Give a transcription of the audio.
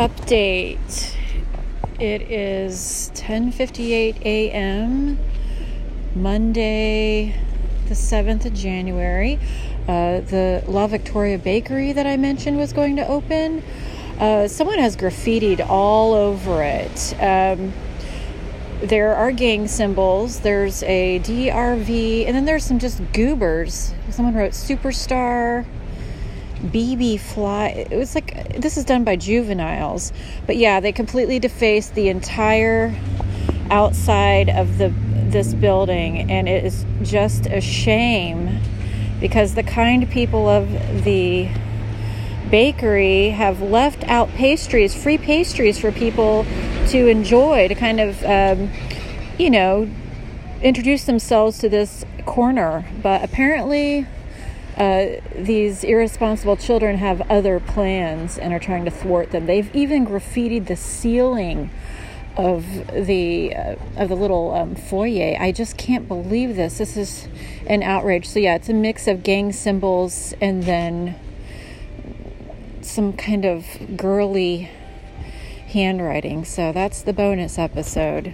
update. It is 10:58 a.m. Monday, the 7th of January. Uh, the La Victoria Bakery that I mentioned was going to open. Uh, someone has graffitied all over it. Um, there are gang symbols. There's a DRV, and then there's some just goobers. Someone wrote superstar. BB fly. It was like this is done by juveniles, but yeah, they completely defaced the entire outside of the this building, and it is just a shame because the kind people of the bakery have left out pastries, free pastries for people to enjoy, to kind of, um, you know, introduce themselves to this corner. But apparently, uh, these irresponsible children have other plans and are trying to thwart them. They've even graffitied the ceiling of the uh, of the little um, foyer. I just can't believe this. This is an outrage. So yeah, it's a mix of gang symbols and then some kind of girly handwriting. So that's the bonus episode.